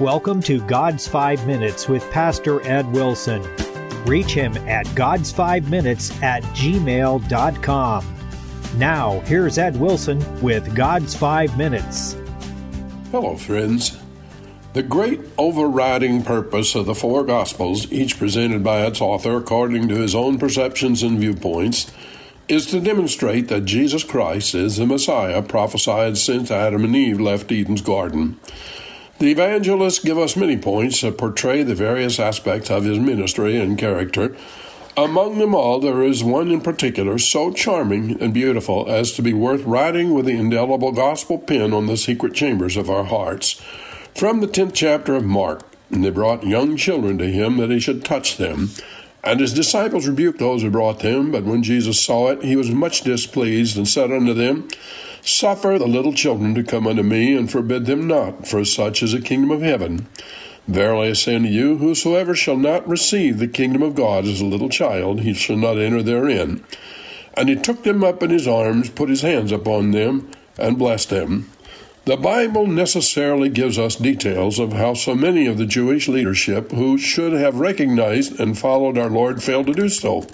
Welcome to God's Five Minutes with Pastor Ed Wilson. Reach him at God's Five Minutes at gmail.com. Now, here's Ed Wilson with God's Five Minutes. Hello, friends. The great overriding purpose of the four Gospels, each presented by its author according to his own perceptions and viewpoints, is to demonstrate that Jesus Christ is the Messiah prophesied since Adam and Eve left Eden's garden. The evangelists give us many points that portray the various aspects of his ministry and character. Among them all, there is one in particular so charming and beautiful as to be worth writing with the indelible gospel pen on the secret chambers of our hearts. From the tenth chapter of Mark, and they brought young children to him that he should touch them. And his disciples rebuked those who brought them. But when Jesus saw it, he was much displeased, and said unto them, Suffer the little children to come unto me, and forbid them not, for such is the kingdom of heaven. Verily I say unto you, whosoever shall not receive the kingdom of God as a little child, he shall not enter therein. And he took them up in his arms, put his hands upon them, and blessed them. The Bible necessarily gives us details of how so many of the Jewish leadership who should have recognized and followed our Lord failed to do so.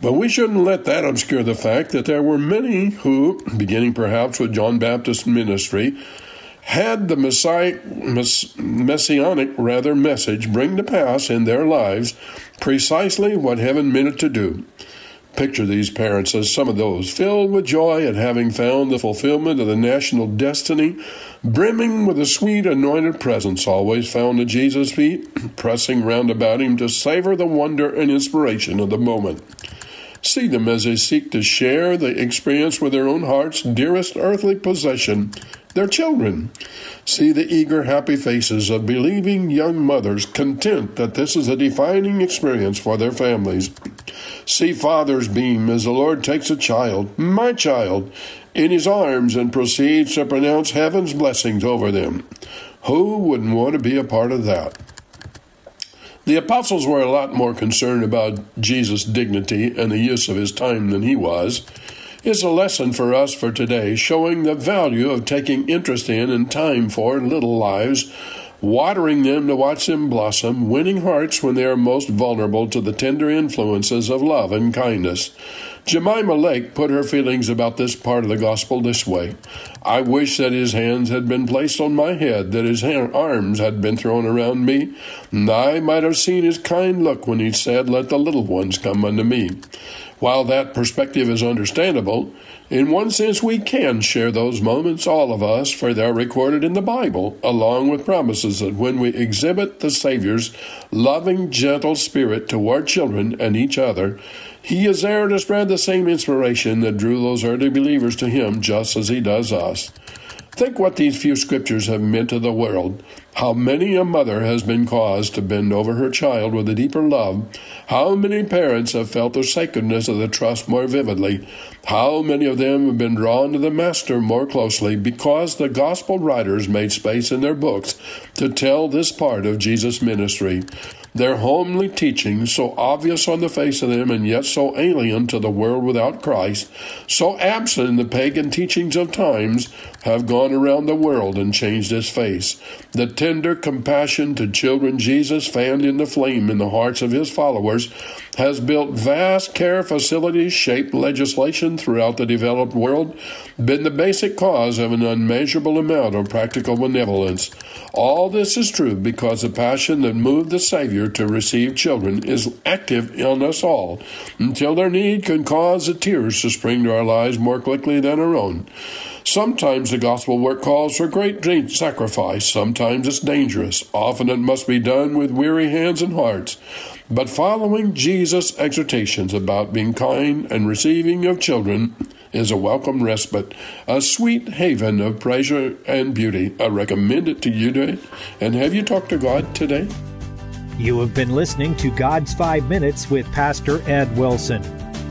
But we shouldn't let that obscure the fact that there were many who, beginning perhaps with John Baptist's ministry, had the messiah, messianic rather message bring to pass in their lives precisely what heaven meant it to do. Picture these parents as some of those, filled with joy at having found the fulfillment of the national destiny, brimming with the sweet anointed presence always found at Jesus' feet, pressing round about him to savor the wonder and inspiration of the moment. See them as they seek to share the experience with their own heart's dearest earthly possession, their children. See the eager, happy faces of believing young mothers content that this is a defining experience for their families. See fathers beam as the Lord takes a child, my child, in his arms and proceeds to pronounce heaven's blessings over them. Who wouldn't want to be a part of that? The apostles were a lot more concerned about Jesus' dignity and the use of his time than he was. It's a lesson for us for today, showing the value of taking interest in and time for little lives watering them to watch them blossom, winning hearts when they are most vulnerable to the tender influences of love and kindness. Jemima Luke put her feelings about this part of the gospel this way I wish that his hands had been placed on my head, that his arms had been thrown around me, and I might have seen his kind look when he said, Let the little ones come unto me. While that perspective is understandable, in one sense, we can share those moments, all of us, for they're recorded in the Bible, along with promises that when we exhibit the Savior's loving, gentle spirit toward children and each other, He is there to spread the same inspiration that drew those early believers to Him just as He does us. Think what these few scriptures have meant to the world. How many a mother has been caused to bend over her child with a deeper love. How many parents have felt the sacredness of the trust more vividly. How many of them have been drawn to the Master more closely because the gospel writers made space in their books to tell this part of Jesus' ministry. Their homely teachings, so obvious on the face of them and yet so alien to the world without Christ, so absent in the pagan teachings of times, have gone around the world and changed its face. The tender compassion to children Jesus fanned into flame in the hearts of his followers has built vast care facilities, shaped legislation throughout the developed world, been the basic cause of an unmeasurable amount of practical benevolence. All this is true because the passion that moved the Savior to receive children is active in us all until their need can cause the tears to spring to our lives more quickly than our own. Sometimes the gospel work calls for great sacrifice. Sometimes it's dangerous. Often it must be done with weary hands and hearts. But following Jesus' exhortations about being kind and receiving of children is a welcome respite, a sweet haven of pleasure and beauty. I recommend it to you today. And have you talked to God today? You have been listening to God's Five Minutes with Pastor Ed Wilson.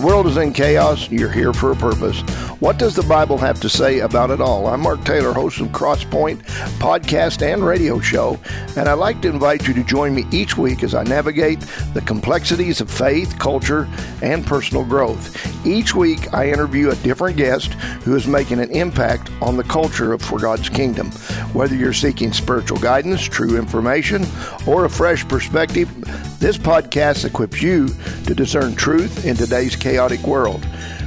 The world is in chaos. You're here for a purpose. What does the Bible have to say about it all? I'm Mark Taylor, host of Crosspoint podcast and radio show, and I'd like to invite you to join me each week as I navigate the complexities of faith, culture, and personal growth. Each week, I interview a different guest who is making an impact on the culture of For God's Kingdom. Whether you're seeking spiritual guidance, true information, or a fresh perspective, this podcast equips you to discern truth in today's chaotic world.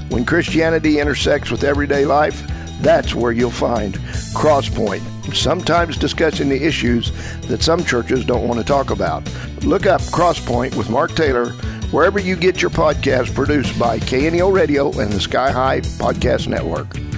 When Christianity intersects with everyday life, that's where you'll find Crosspoint, sometimes discussing the issues that some churches don't want to talk about. Look up Crosspoint with Mark Taylor wherever you get your podcast produced by KNEO Radio and the Sky High Podcast Network.